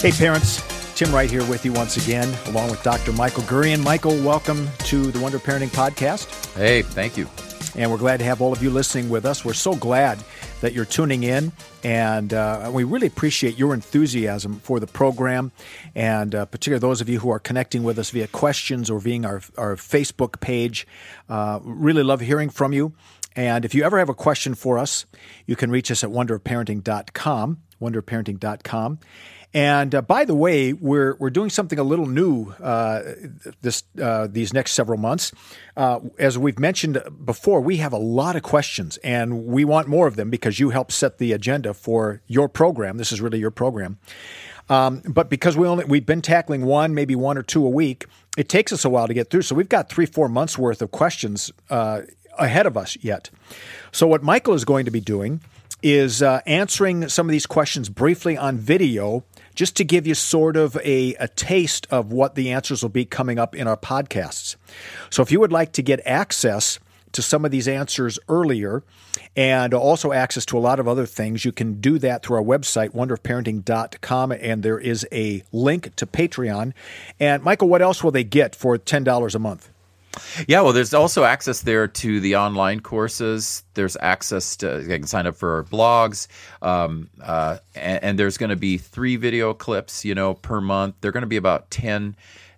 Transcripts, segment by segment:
Hey, parents. Tim Wright here with you once again, along with Dr. Michael Gurian. Michael, welcome to the Wonder Parenting Podcast. Hey, thank you. And we're glad to have all of you listening with us. We're so glad that you're tuning in, and uh, we really appreciate your enthusiasm for the program, and uh, particularly those of you who are connecting with us via questions or via our, our Facebook page. Uh, really love hearing from you. And if you ever have a question for us, you can reach us at wonderparenting.com, wonderparenting.com. And uh, by the way, we're we're doing something a little new uh, this uh, these next several months. Uh, as we've mentioned before, we have a lot of questions, and we want more of them because you help set the agenda for your program. This is really your program. Um, but because we only we've been tackling one, maybe one or two a week, it takes us a while to get through. So we've got three, four months worth of questions uh, ahead of us yet. So what Michael is going to be doing is uh, answering some of these questions briefly on video just to give you sort of a, a taste of what the answers will be coming up in our podcasts. So if you would like to get access to some of these answers earlier and also access to a lot of other things, you can do that through our website, wonderparenting.com, and there is a link to Patreon. And Michael, what else will they get for $10 a month? Yeah, well, there's also access there to the online courses. There's access to they can sign up for our blogs, um, uh, and, and, there's going to be three video clips, you know, per month. They're going to be about ten.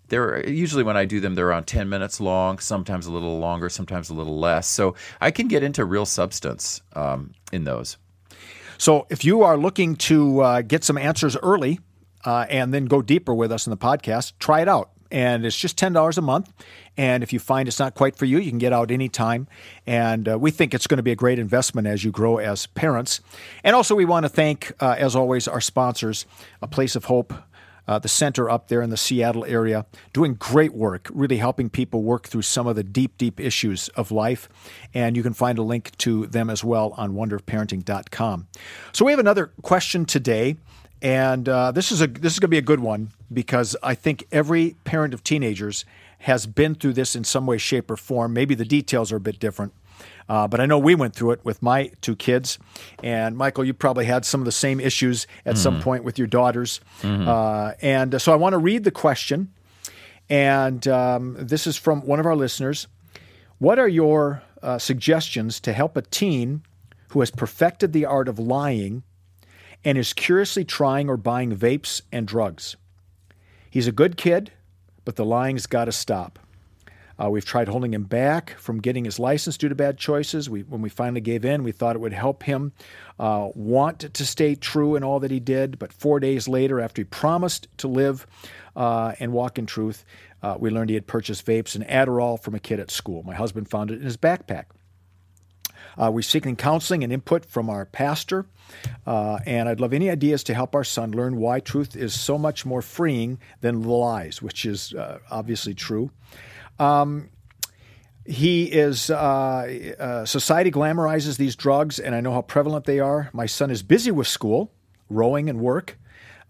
They're usually when I do them, they're around ten minutes long. Sometimes a little longer, sometimes a little less. So I can get into real substance um, in those. So if you are looking to uh, get some answers early. Uh, and then go deeper with us in the podcast, try it out and it's just $10 a month. And if you find it's not quite for you, you can get out anytime. And uh, we think it's going to be a great investment as you grow as parents. And also, we want to thank, uh, as always, our sponsors, A Place of Hope. Uh, the center up there in the Seattle area, doing great work, really helping people work through some of the deep, deep issues of life. And you can find a link to them as well on wonderparenting.com. So we have another question today. And uh, this is a this is going to be a good one because I think every parent of teenagers has been through this in some way, shape, or form. Maybe the details are a bit different, uh, but I know we went through it with my two kids. And Michael, you probably had some of the same issues at mm-hmm. some point with your daughters. Mm-hmm. Uh, and so I want to read the question, and um, this is from one of our listeners. What are your uh, suggestions to help a teen who has perfected the art of lying? And is curiously trying or buying vapes and drugs. He's a good kid, but the lying's got to stop. Uh, we've tried holding him back from getting his license due to bad choices. We, when we finally gave in, we thought it would help him uh, want to stay true in all that he did. But four days later, after he promised to live uh, and walk in truth, uh, we learned he had purchased vapes and Adderall from a kid at school. My husband found it in his backpack. Uh, we're seeking counseling and input from our pastor, uh, and I'd love any ideas to help our son learn why truth is so much more freeing than lies, which is uh, obviously true. Um, he is uh, uh, society glamorizes these drugs, and I know how prevalent they are. My son is busy with school, rowing, and work.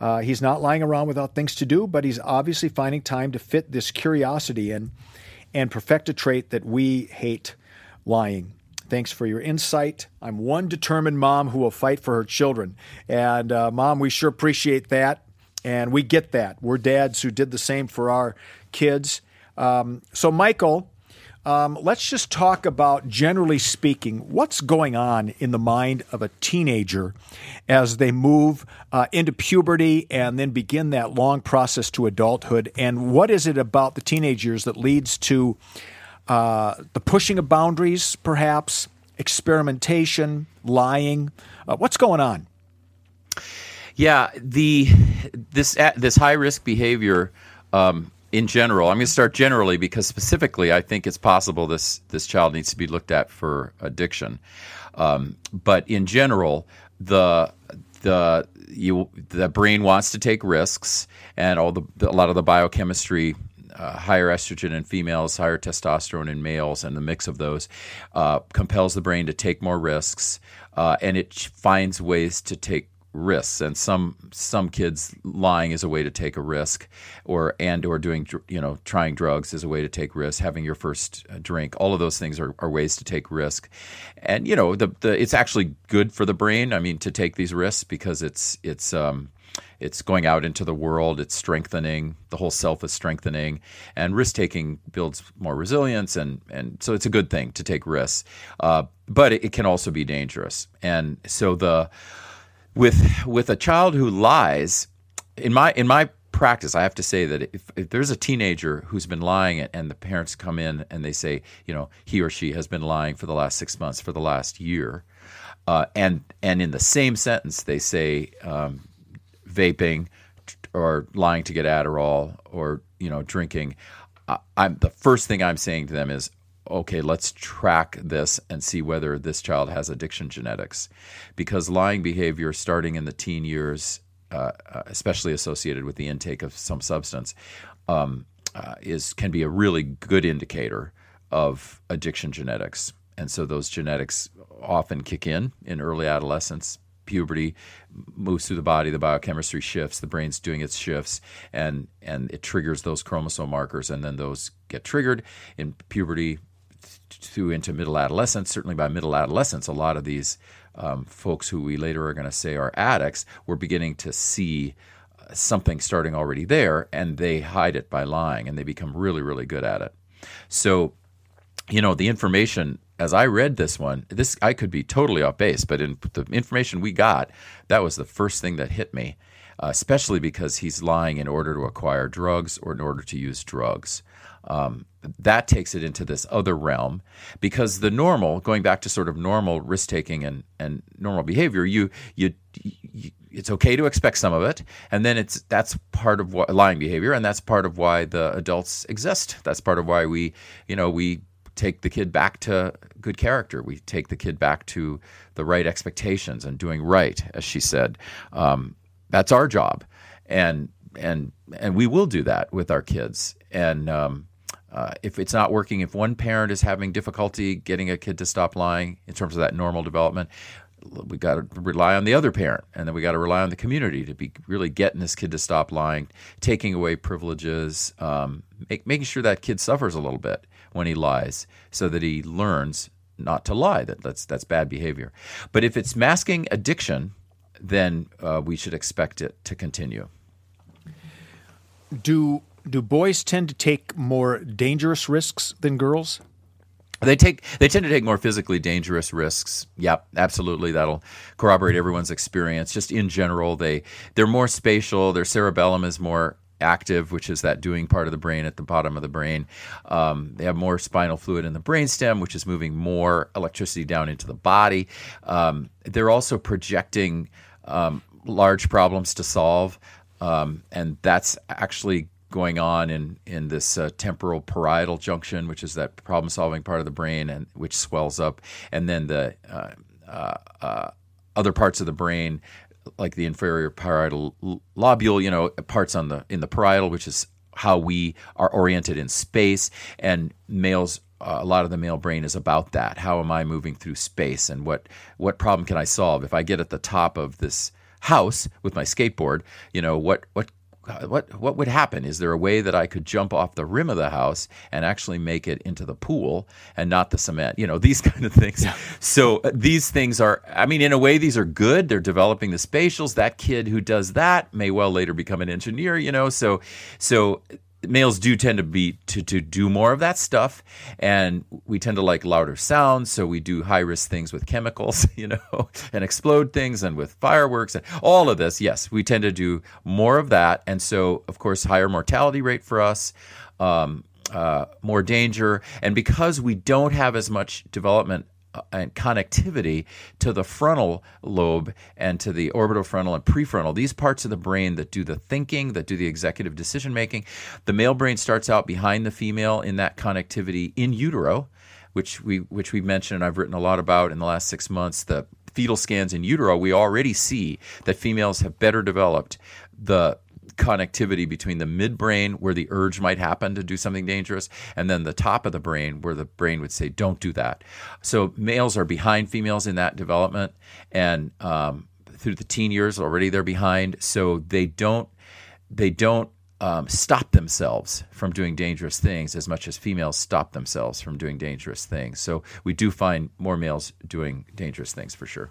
Uh, he's not lying around without things to do, but he's obviously finding time to fit this curiosity in and perfect a trait that we hate lying. Thanks for your insight. I'm one determined mom who will fight for her children. And, uh, mom, we sure appreciate that. And we get that. We're dads who did the same for our kids. Um, so, Michael, um, let's just talk about, generally speaking, what's going on in the mind of a teenager as they move uh, into puberty and then begin that long process to adulthood. And what is it about the teenagers that leads to uh, the pushing of boundaries, perhaps, experimentation, lying. Uh, what's going on? Yeah, the this this high risk behavior um, in general. I'm going to start generally because specifically, I think it's possible this this child needs to be looked at for addiction. Um, but in general, the the you the brain wants to take risks, and all the a lot of the biochemistry uh, higher estrogen in females, higher testosterone in males, and the mix of those uh, compels the brain to take more risks, uh, and it finds ways to take risks. And some some kids lying is a way to take a risk, or and or doing you know trying drugs is a way to take risks. Having your first uh, drink, all of those things are, are ways to take risk, and you know the, the it's actually good for the brain. I mean to take these risks because it's it's um, it's going out into the world. It's strengthening. The whole self is strengthening, and risk taking builds more resilience, and and so it's a good thing to take risks. Uh, but it, it can also be dangerous, and so the with with a child who lies, in my in my practice, I have to say that if, if there's a teenager who's been lying and the parents come in and they say, you know, he or she has been lying for the last six months, for the last year, uh, and and in the same sentence they say um, vaping or lying to get Adderall or you know drinking, I, I'm the first thing I'm saying to them is, okay, let's track this and see whether this child has addiction genetics, because lying behavior starting in the teen years uh, uh, especially associated with the intake of some substance, um, uh, is can be a really good indicator of addiction genetics. And so those genetics often kick in in early adolescence. Puberty moves through the body, the biochemistry shifts, the brain's doing its shifts, and and it triggers those chromosome markers, and then those get triggered in puberty through into middle adolescence. Certainly by middle adolescence, a lot of these um, folks who we later are going to say are addicts, we're beginning to see uh, something starting already there, and they hide it by lying, and they become really, really good at it. So, you know, the information as I read this one, this I could be totally off base, but in the information we got, that was the first thing that hit me, uh, especially because he's lying in order to acquire drugs or in order to use drugs. Um, that takes it into this other realm because the normal, going back to sort of normal risk taking and, and normal behavior, you, you, you it's okay to expect some of it, and then it's that's part of what lying behavior, and that's part of why the adults exist. That's part of why we, you know, we take the kid back to good character. We take the kid back to the right expectations and doing right, as she said. Um, that's our job, and and and we will do that with our kids. And um, uh, if it's not working, if one parent is having difficulty getting a kid to stop lying in terms of that normal development, we got to rely on the other parent, and then we got to rely on the community to be really getting this kid to stop lying, taking away privileges, um, make, making sure that kid suffers a little bit when he lies, so that he learns not to lie. That that's that's bad behavior. But if it's masking addiction, then uh, we should expect it to continue. Do do boys tend to take more dangerous risks than girls? They take they tend to take more physically dangerous risks. Yep, absolutely. That'll corroborate everyone's experience. Just in general, they they're more spatial. Their cerebellum is more active, which is that doing part of the brain at the bottom of the brain. Um, they have more spinal fluid in the brainstem, which is moving more electricity down into the body. Um, they're also projecting um, large problems to solve, um, and that's actually going on in in this uh, temporal parietal junction, which is that problem solving part of the brain, and which swells up, and then the uh, uh, uh, other parts of the brain, like the inferior parietal lobule, you know, parts on the in the parietal, which is how we are oriented in space, and males. Uh, a lot of the male brain is about that. How am I moving through space, and what what problem can I solve if I get at the top of this house with my skateboard? You know what what what what would happen? Is there a way that I could jump off the rim of the house and actually make it into the pool and not the cement? You know, these kind of things. Yeah. So uh, these things are, I mean, in a way, these are good. They're developing the spatials. That kid who does that may well later become an engineer. You know, so so males do tend to be to, to do more of that stuff and we tend to like louder sounds so we do high risk things with chemicals you know and explode things and with fireworks and all of this. Yes we tend to do more of that and so of course higher mortality rate for us um, uh, more danger and because we don't have as much development and connectivity to the frontal lobe and to the orbitofrontal and prefrontal. These parts of the brain that do the thinking, that do the executive decision making. The male brain starts out behind the female in that connectivity in utero, which we which we mentioned and I've written a lot about in the last six months. The fetal scans in utero, we already see that females have better developed the connectivity between the midbrain where the urge might happen to do something dangerous and then the top of the brain where the brain would say don't do that. So males are behind females in that development and um, through the teen years already they're behind. So they don't they don't um, stop themselves from doing dangerous things as much as females stop themselves from doing dangerous things. So we do find more males doing dangerous things for sure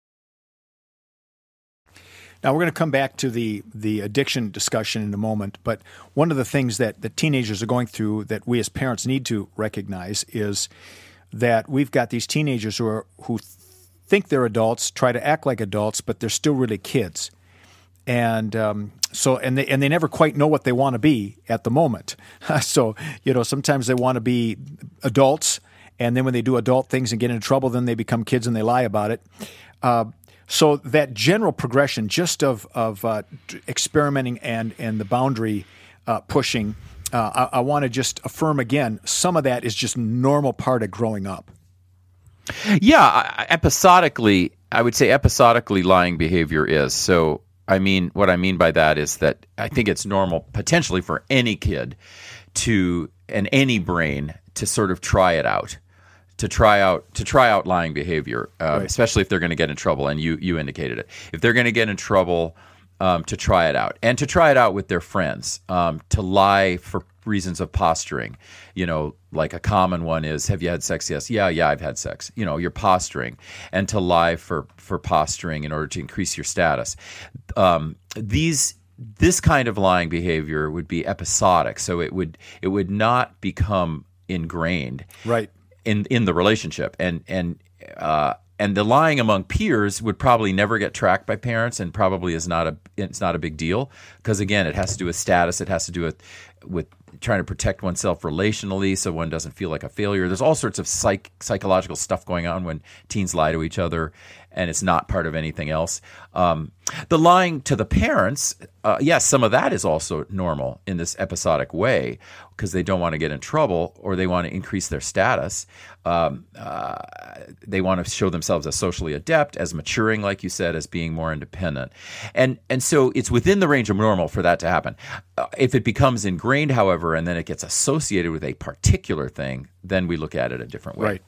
Now we're going to come back to the the addiction discussion in a moment, but one of the things that the teenagers are going through that we as parents need to recognize is that we've got these teenagers who are who think they're adults, try to act like adults, but they're still really kids, and um, so and they and they never quite know what they want to be at the moment. so you know sometimes they want to be adults, and then when they do adult things and get into trouble, then they become kids and they lie about it. Uh, so that general progression, just of of uh, experimenting and and the boundary uh, pushing, uh, I, I want to just affirm again, some of that is just normal part of growing up. Yeah, episodically, I would say episodically lying behavior is. So, I mean, what I mean by that is that I think it's normal potentially for any kid to and any brain to sort of try it out to try out to try out lying behavior, uh, right. especially if they're going to get in trouble. And you you indicated it. If they're going to get in trouble, um, to try it out and to try it out with their friends, um, to lie for reasons of posturing. You know, like a common one is, "Have you had sex?" Yes, yeah, yeah, I've had sex. You know, you're posturing, and to lie for for posturing in order to increase your status. Um, these this kind of lying behavior would be episodic, so it would it would not become ingrained. Right in in the relationship. And and uh, and the lying among peers would probably never get tracked by parents and probably is not a it's not a big deal. Because again it has to do with status. It has to do with with trying to protect oneself relationally so one doesn't feel like a failure. There's all sorts of psych, psychological stuff going on when teens lie to each other and it's not part of anything else. Um, the lying to the parents, uh, yes, some of that is also normal in this episodic way because they don't want to get in trouble or they want to increase their status. Um, uh, they want to show themselves as socially adept, as maturing, like you said, as being more independent, and and so it's within the range of normal for that to happen. Uh, if it becomes ingrained, however, and then it gets associated with a particular thing, then we look at it a different way. Right.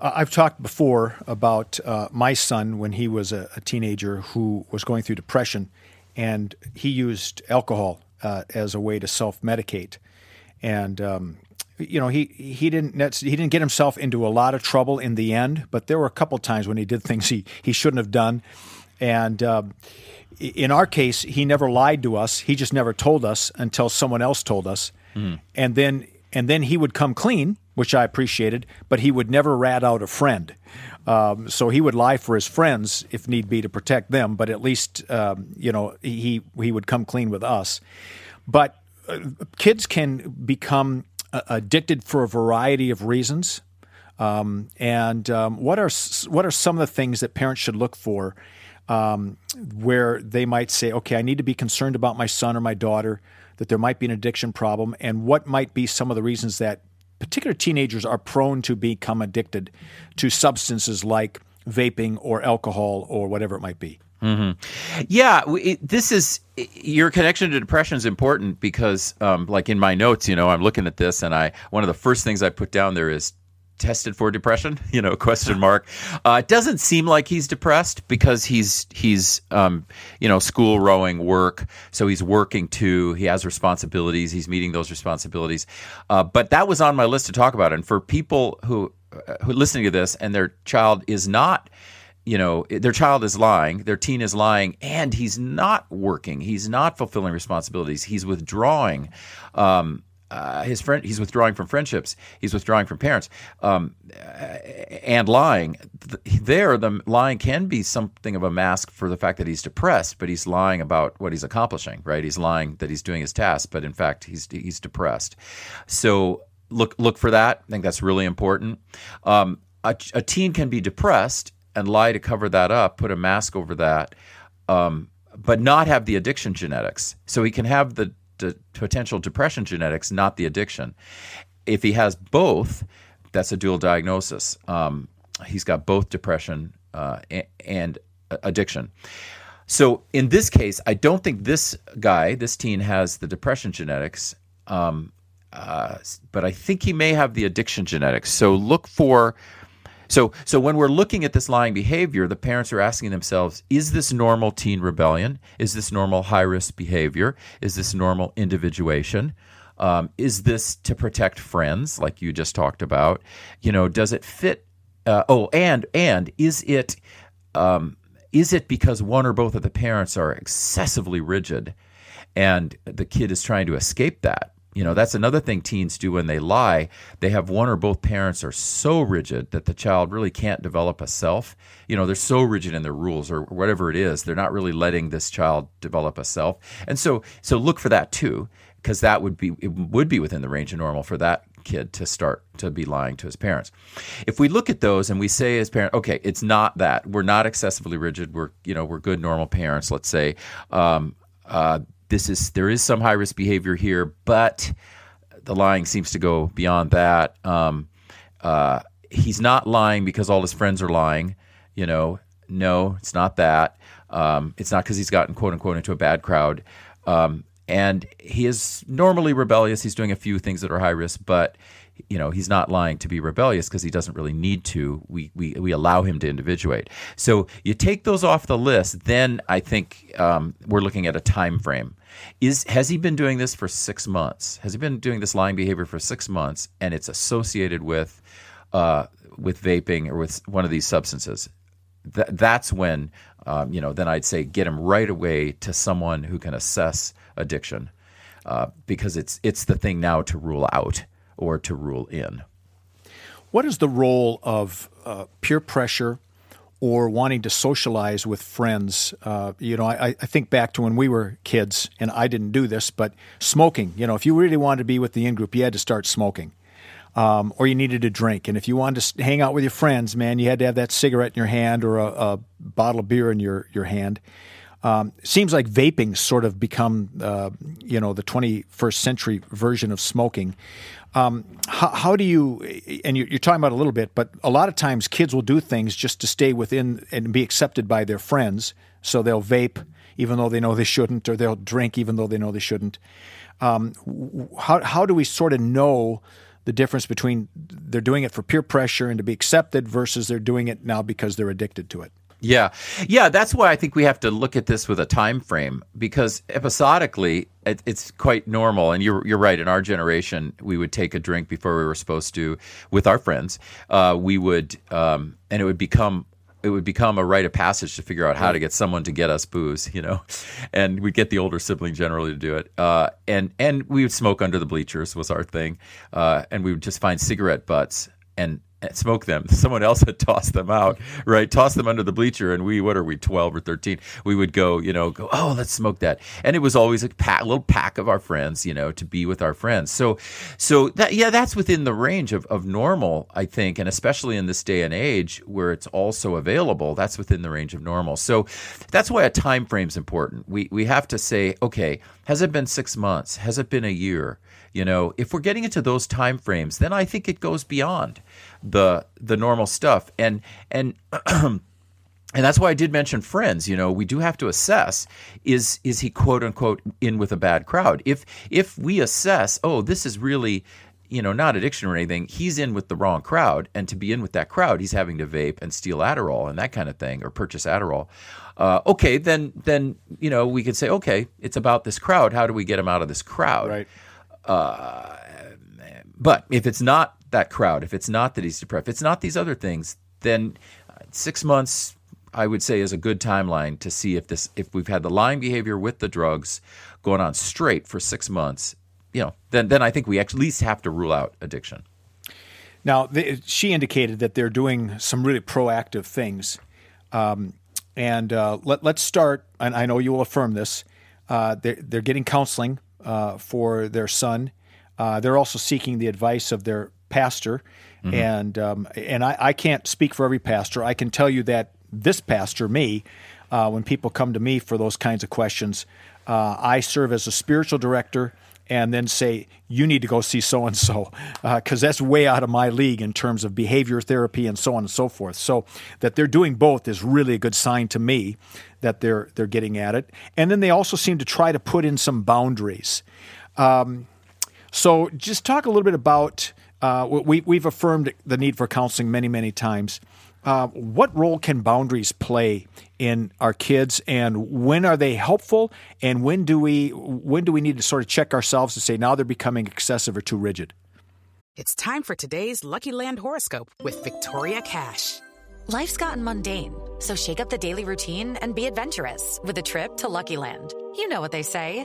Uh, I've talked before about uh, my son when he was a, a, teenager who was going through depression, and he used alcohol uh, as a way to self medicate. And um, you know, he he didn't he didn't get himself into a lot of trouble in the end, but there were a couple times when he did things he he shouldn't have done. And um, in our case, he never lied to us. He just never told us until someone else told us. Mm. And then and then he would come clean which I appreciated, but he would never rat out a friend. Um, so he would lie for his friends if need be to protect them, but at least um, you know he he would come clean with us. But uh, kids can become uh, addicted for a variety of reasons. Um, and um, what are what are some of the things that parents should look for um, where they might say, okay, I need to be concerned about my son or my daughter that there might be an addiction problem, and what might be some of the reasons that particular teenagers are prone to become addicted to substances like vaping or alcohol or whatever it might be. Mm-hmm. Yeah, it, this is your connection to depression is important because, um, like in my notes, you know, I'm looking at this, and I one of the first things I put down there is tested for depression? You know, question mark. Uh, it doesn't seem like he's depressed because he's he's um, you know school, rowing, work. So he's working too. He has responsibilities. He's meeting those responsibilities. Uh, but that was on my list to talk about. And for people who uh, who are listening to this and their child is not you know their child is lying their teen is lying and he's not working he's not fulfilling responsibilities he's withdrawing um, uh, his friend he's withdrawing from friendships he's withdrawing from parents um, and lying there the lying can be something of a mask for the fact that he's depressed, but he's lying about what he's accomplishing, right? He's lying that he's doing his task, but in fact he's he's depressed. So look look for that. I think that's really important. Um, a, a, teen can be depressed and lie to cover that up, put a mask over that, um, but not have the addiction genetics. So he can have the, the potential depression genetics, not the addiction. If he has both, that's a dual diagnosis. Um, he's got both depression uh, and, and addiction. So in this case, I don't think this guy, this teen, has the depression genetics. Um, uh, but I think he may have the addiction genetics. So look for. So, so when we're looking at this lying behavior, the parents are asking themselves: Is this normal teen rebellion? Is this normal high risk behavior? Is this normal individuation? Um, is this to protect friends, like you just talked about? You know, does it fit? Uh, oh, and and is it um, is it because one or both of the parents are excessively rigid, and the kid is trying to escape that? You know, that's another thing teens do when they lie. They have one or both parents are so rigid that the child really can't develop a self. You know, they're so rigid in their rules or whatever it is. They're not really letting this child develop a self. And so so look for that too because that would be it would be within the range of normal for that kid to start to be lying to his parents. If we look at those and we say as parent, okay, it's not that we're not excessively rigid. We're you know we're good normal parents. Let's say um, uh, this is there is some high risk behavior here, but the lying seems to go beyond that. Um, uh, he's not lying because all his friends are lying. You know, no, it's not that. Um, it's not because he's gotten quote unquote into a bad crowd. Um, and he is normally rebellious. He's doing a few things that are high risk, but you know he's not lying to be rebellious because he doesn't really need to we, we we allow him to individuate so you take those off the list then i think um, we're looking at a time frame is has he been doing this for six months? Has he been doing this lying behavior for six months, and it's associated with uh, with vaping or with one of these substances? Th- that's when um, you know. Then I'd say get him right away to someone who can assess addiction, uh, because it's it's the thing now to rule out or to rule in. What is the role of uh, peer pressure or wanting to socialize with friends. Uh, you know, I, I, think back to when we were kids, and I didn't do this, but smoking. You know, if you really wanted to be with the in group, you had to start smoking. Um, or you needed a drink. And if you wanted to hang out with your friends, man, you had to have that cigarette in your hand or a, a bottle of beer in your, your hand. Um, seems like vaping sort of become, uh, you know, the 21st century version of smoking. Um, how, how, do you, and you're, talking about a little bit, but a lot of times kids will do things just to stay within and be accepted by their friends. So they'll vape even though they know they shouldn't, or they'll drink even though they know they shouldn't. Um, how, how do we sort of know the difference between they're doing it for peer pressure and to be accepted versus they're doing it now because they're addicted to it? Yeah, yeah. That's why I think we have to look at this with a time frame because episodically it, it's quite normal. And you're you're right. In our generation, we would take a drink before we were supposed to with our friends. Uh, we would, um, and it would become it would become a rite of passage to figure out how to get someone to get us booze, you know, and we'd get the older sibling generally to do it. Uh, and and we would smoke under the bleachers was our thing, uh, and we would just find cigarette butts and smoke them. Someone else had tossed them out, right? Tossed them under the bleacher, and we, what are we, twelve or thirteen? We would go, you know, go, oh, let's smoke that, and it was always a pack, little pack of our friends, you know, to be with our friends. So, so that yeah, that's within the range of of normal, I think, and especially in this day and age where it's also available, that's within the range of normal. So, that's why a time frame is important. We we have to say, okay, has it been six months? Has it been a year? You know, if we're getting into those time frames, then I think it goes beyond the the normal stuff. And and and that's why I did mention friends. You know, we do have to assess is is he quote unquote in with a bad crowd? If if we assess, oh, this is really you know, not addiction or anything. He's in with the wrong crowd, and to be in with that crowd, he's having to vape and steal Adderall and that kind of thing, or purchase Adderall. Uh, okay, then then you know we could say, okay, it's about this crowd. How do we get him out of this crowd? Right. Uh, but if it's not that crowd, if it's not that he's depressed, if it's not these other things, then six months I would say is a good timeline to see if this if we've had the lying behavior with the drugs going on straight for six months, you know, then then I think we at least have to rule out addiction. Now, they, she indicated that they're doing some really proactive things. Um, and uh, let, us start, and I know you will affirm this. Uh, they're, they're, getting counseling uh, for their son. Uh, they're also seeking the advice of their pastor. Mm-hmm. And um, and I, I, can't speak for every pastor. I can tell you that this pastor, me, uh, when people come to me for those kinds of questions, uh, I serve as a spiritual director and then say, you need to go see so and so, because that's way out of my league in terms of behavior therapy and so on and so forth. So that they're doing both is really a good sign to me that they're they're getting at it. And then they also seem to try to put in some boundaries. Um, so just talk a little bit about uh, we we've affirmed the need for counseling many many times. Uh, what role can boundaries play in our kids, and when are they helpful? And when do we when do we need to sort of check ourselves to say now they're becoming excessive or too rigid? It's time for today's Lucky Land horoscope with Victoria Cash. Life's gotten mundane, so shake up the daily routine and be adventurous with a trip to Lucky Land. You know what they say.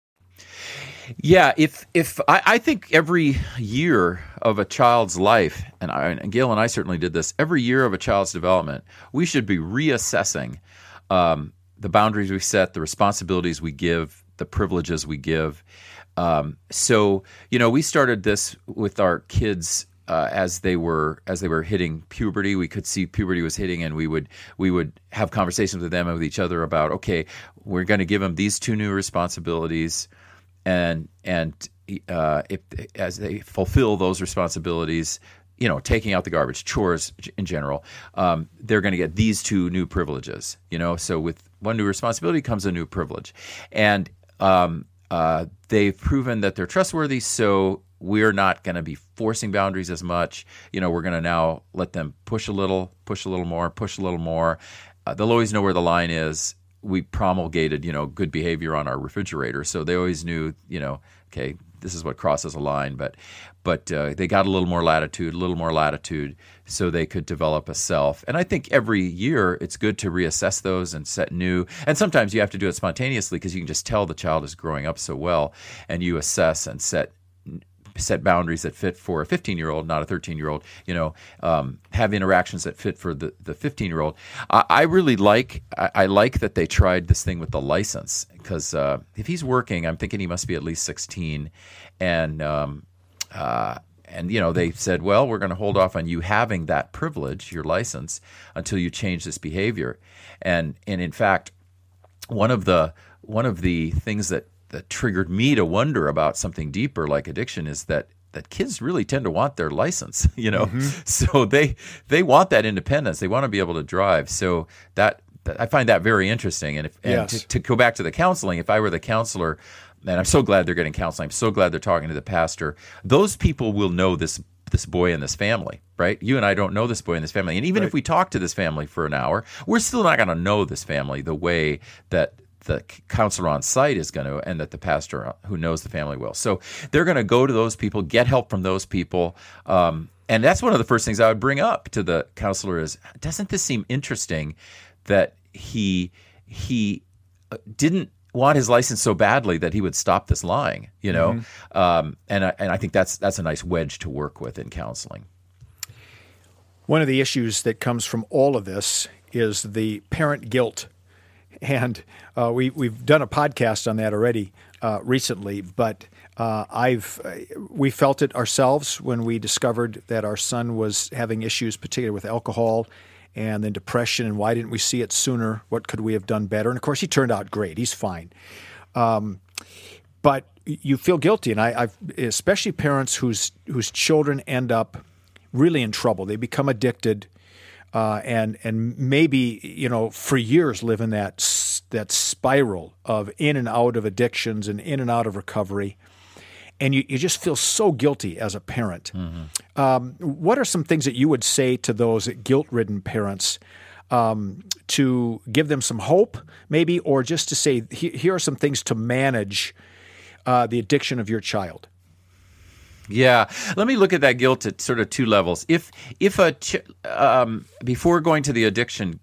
Yeah, if if I, I, think every year of a child's life, and, I, and Gail and I certainly did this, every year of a child's development, we should be reassessing um, the boundaries we set, the responsibilities we give, the privileges we give. Um, so you know, we started this with our kids uh, as they were as they were hitting puberty. We could see puberty was hitting, and we would we would have conversations with them and with each other about okay, we're going to give them these two new responsibilities and and uh, if as they fulfill those responsibilities, you know, taking out the garbage, chores in general, um, they're going to get these two new privileges. You know, so with one new responsibility comes a new privilege, and um, uh, they've proven that they're trustworthy. So we're not going to be forcing boundaries as much. You know, we're going to now let them push a little, push a little more, push a little more. Uh, they'll always know where the line is, we promulgated, you know, good behavior on our refrigerator, so they always knew, you know, okay, this is what crosses a line. But but uh, they got a little more latitude, a little more latitude, so they could develop a self. And I think every year it's good to reassess those and set new. And sometimes you have to do it spontaneously because you can just tell the child is growing up so well, and you assess and set set boundaries that fit for a 15 year old, not a 13 year old. You know, um, have interactions that fit for the the 15 year old. I, I, really like I, I, like that they tried this thing with the license because uh, if he's working, I'm thinking he must be at least 16, and um, uh, and you know they said, well, we're going to hold off on you having that privilege, your license, until you change this behavior, and and in fact, one of the one of the things that that triggered me to wonder about something deeper like addiction is that that kids really tend to want their license, you know. Mm-hmm. So they they want that independence. They want to be able to drive. So that, that I find that very interesting. And if and yes. to, to, go back to the counseling, if I were the counselor, and I'm so glad they're getting counseling. I'm so glad they're talking to the pastor. Those people will know this this boy and this family, right? You and I don't know this boy and this family. And even right. if we talk to this family for an hour, we're still not going to know this family the way that the counselor on site is going to, and that the pastor who knows the family will. So they're going to go to those people, get help from those people. Um, and that's one of the first things I would bring up to the counselor is, doesn't this seem interesting that he he uh, didn't want his license so badly that he would stop this lying, you know? Mm-hmm. Um, and I, and I think that's that's a nice wedge to work with in counseling. One of the issues that comes from all of this is the parent guilt and uh, we we've done a podcast on that already uh, recently. But uh, I've we felt it ourselves when we discovered that our son was having issues, particularly with alcohol and then depression. And why didn't we see it sooner? What could we have done better? And of course, he turned out great. He's fine. Um, but you feel guilty, and I, I've, especially parents whose whose children end up really in trouble. They become addicted uh, and and maybe you know for years live in that that spiral of in and out of addictions and in and out of recovery, and you, you just feel so guilty as a parent. Mm-hmm. Um, what are some things that you would say to those guilt-ridden parents? Um, to give them some hope, maybe, or just to say, here are some things to manage uh, the addiction of your child? Yeah, let me look at that guilt at sort of two levels. If if a um, before going to the addiction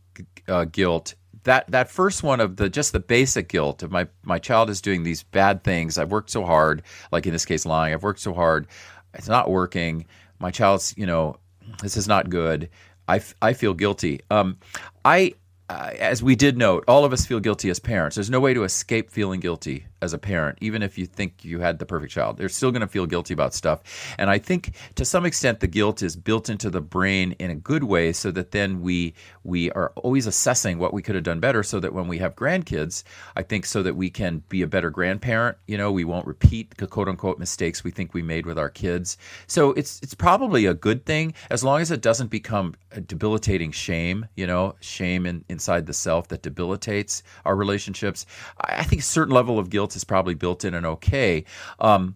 uh, guilt, that that first one of the just the basic guilt of my my child is doing these bad things. I've worked so hard, like in this case, lying. I've worked so hard, it's not working. My child's, you know, this is not good. I, I feel guilty. Um, I uh, as we did note, all of us feel guilty as parents. There's no way to escape feeling guilty as a parent, even if you think you had the perfect child. They're still going to feel guilty about stuff. And I think to some extent the guilt is built into the brain in a good way so that then we we are always assessing what we could have done better so that when we have grandkids, I think so that we can be a better grandparent, you know, we won't repeat the quote unquote mistakes we think we made with our kids. So it's it's probably a good thing as long as it doesn't become a debilitating shame, you know, shame in, inside the self that debilitates our relationships. I think a certain level of guilt is probably built in and okay. Um,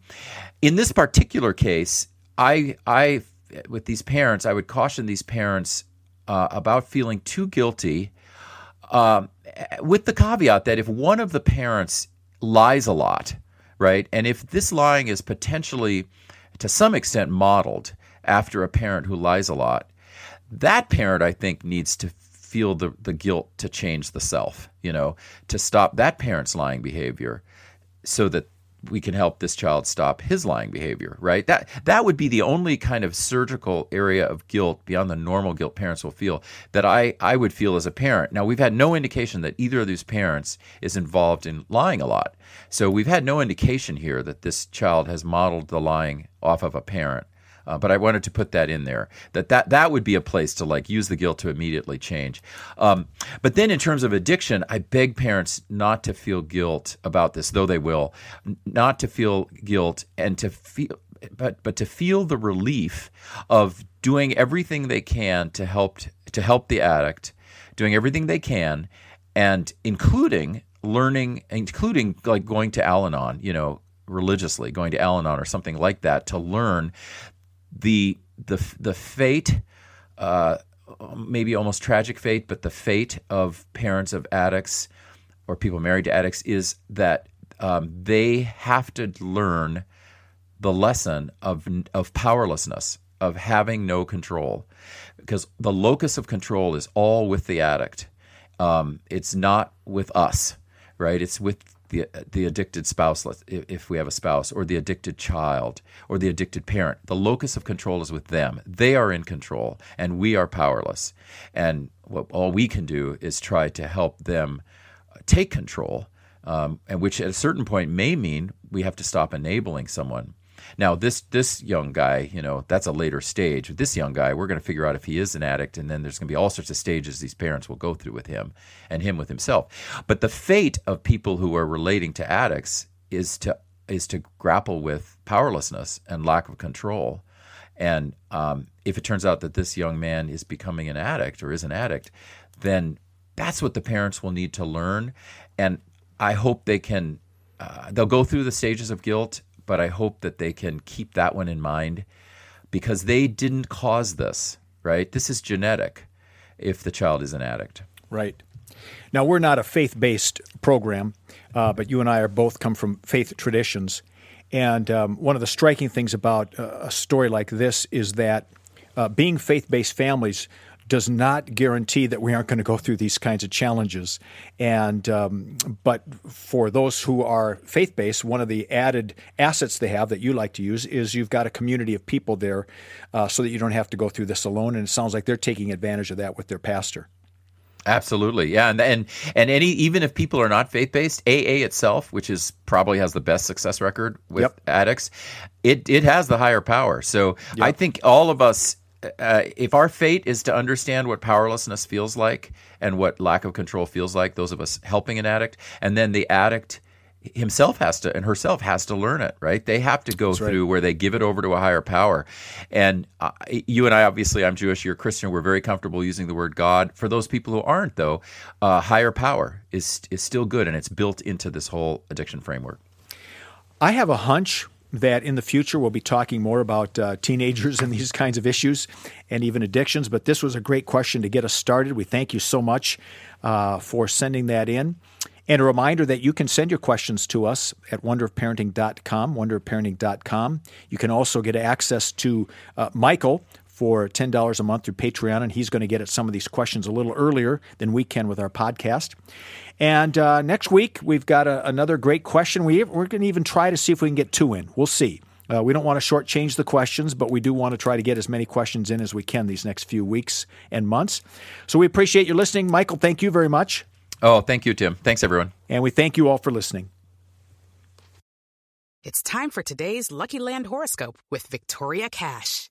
in this particular case, I, I, with these parents, I would caution these parents uh, about feeling too guilty, um, with the caveat that if one of the parents lies a lot, right, and if this lying is potentially, to some extent, modeled after a parent who lies a lot, that parent, I think, needs to feel the, the guilt to change the self, you know, to stop that parent's lying behavior so that we can help this child stop his lying behavior, right? That that would be the only kind of surgical area of guilt beyond the normal guilt parents will feel that I, I would feel as a parent. Now we've had no indication that either of these parents is involved in lying a lot. So we've had no indication here that this child has modeled the lying off of a parent. Uh, but I wanted to put that in there that, that that would be a place to like use the guilt to immediately change. Um, but then in terms of addiction, I beg parents not to feel guilt about this, though they will, not to feel guilt and to feel but but to feel the relief of doing everything they can to help to help the addict, doing everything they can, and including learning, including like going to Al-Anon, you know, religiously, going to Al-Anon or something like that to learn the the the fate, uh, maybe almost tragic fate, but the fate of parents of addicts or people married to addicts is that um, they have to learn the lesson of of powerlessness, of having no control, because the locus of control is all with the addict. Um, it's not with us, right? It's with the the addicted spouse, if we have a spouse, or the addicted child, or the addicted parent. The locus of control is with them. They are in control, and we are powerless. And what all we can do is try to help them take control, um, and which at a certain point may mean we have to stop enabling someone. Now, this this young guy, you know, that's a later stage. This young guy, we're going to figure out if he is an addict, and then there's going to be all sorts of stages these parents will go through with him, and him with himself. But the fate of people who are relating to addicts is to is to grapple with powerlessness and lack of control. And um, if it turns out that this young man is becoming an addict or is an addict, then that's what the parents will need to learn. And I hope they can. Uh, they'll go through the stages of guilt but I hope that they can keep that one in mind because they didn't cause this, right? This is genetic if the child is an addict. Right. Now, we're not a faith based program, uh, but you and I are both come from faith traditions. And um, one of the striking things about uh, a story like this is that uh, being faith based families does not guarantee that we aren't going to go through these kinds of challenges. And um, but for those who are faith based, one of the added assets they have that you like to use is you've got a community of people there, uh, so that you don't have to go through this alone. And it sounds like they're taking advantage of that with their pastor. Absolutely, yeah, and and and any even if people are not faith based, AA itself, which is probably has the best success record with yep. addicts, it it has the higher power. So yep. I think all of us uh, if our fate is to understand what powerlessness feels like and what lack of control feels like, those of us helping an addict, and then the addict himself has to and herself has to learn it right? They have to go That's through right. where they give it over to a higher power. And uh, you and i obviously i'm jewish you're christian we're very comfortable using the word god. For those people who aren't though uh, higher power is is still good and it's built into this whole addiction framework. I have a hunch that in the future we'll be talking more about uh, teenagers and these kinds of issues and even addictions. But this was a great question to get us started. We thank you so much uh, for sending that in. And a reminder that you can send your questions to us at wonderofparenting.com, wonderofparenting.com. You can also get access to uh, Michael for $10 a month through Patreon, and he's going to get at some of these questions a little earlier than we can with our podcast. And uh, next week, we've got a, another great question. We, we're going to even try to see if we can get two in. We'll see. Uh, we don't want to shortchange the questions, but we do want to try to get as many questions in as we can these next few weeks and months. So we appreciate you listening. Michael, thank you very much. Oh, thank you, Tim. Thanks, everyone. And we thank you all for listening. It's time for today's Lucky Land horoscope with Victoria Cash.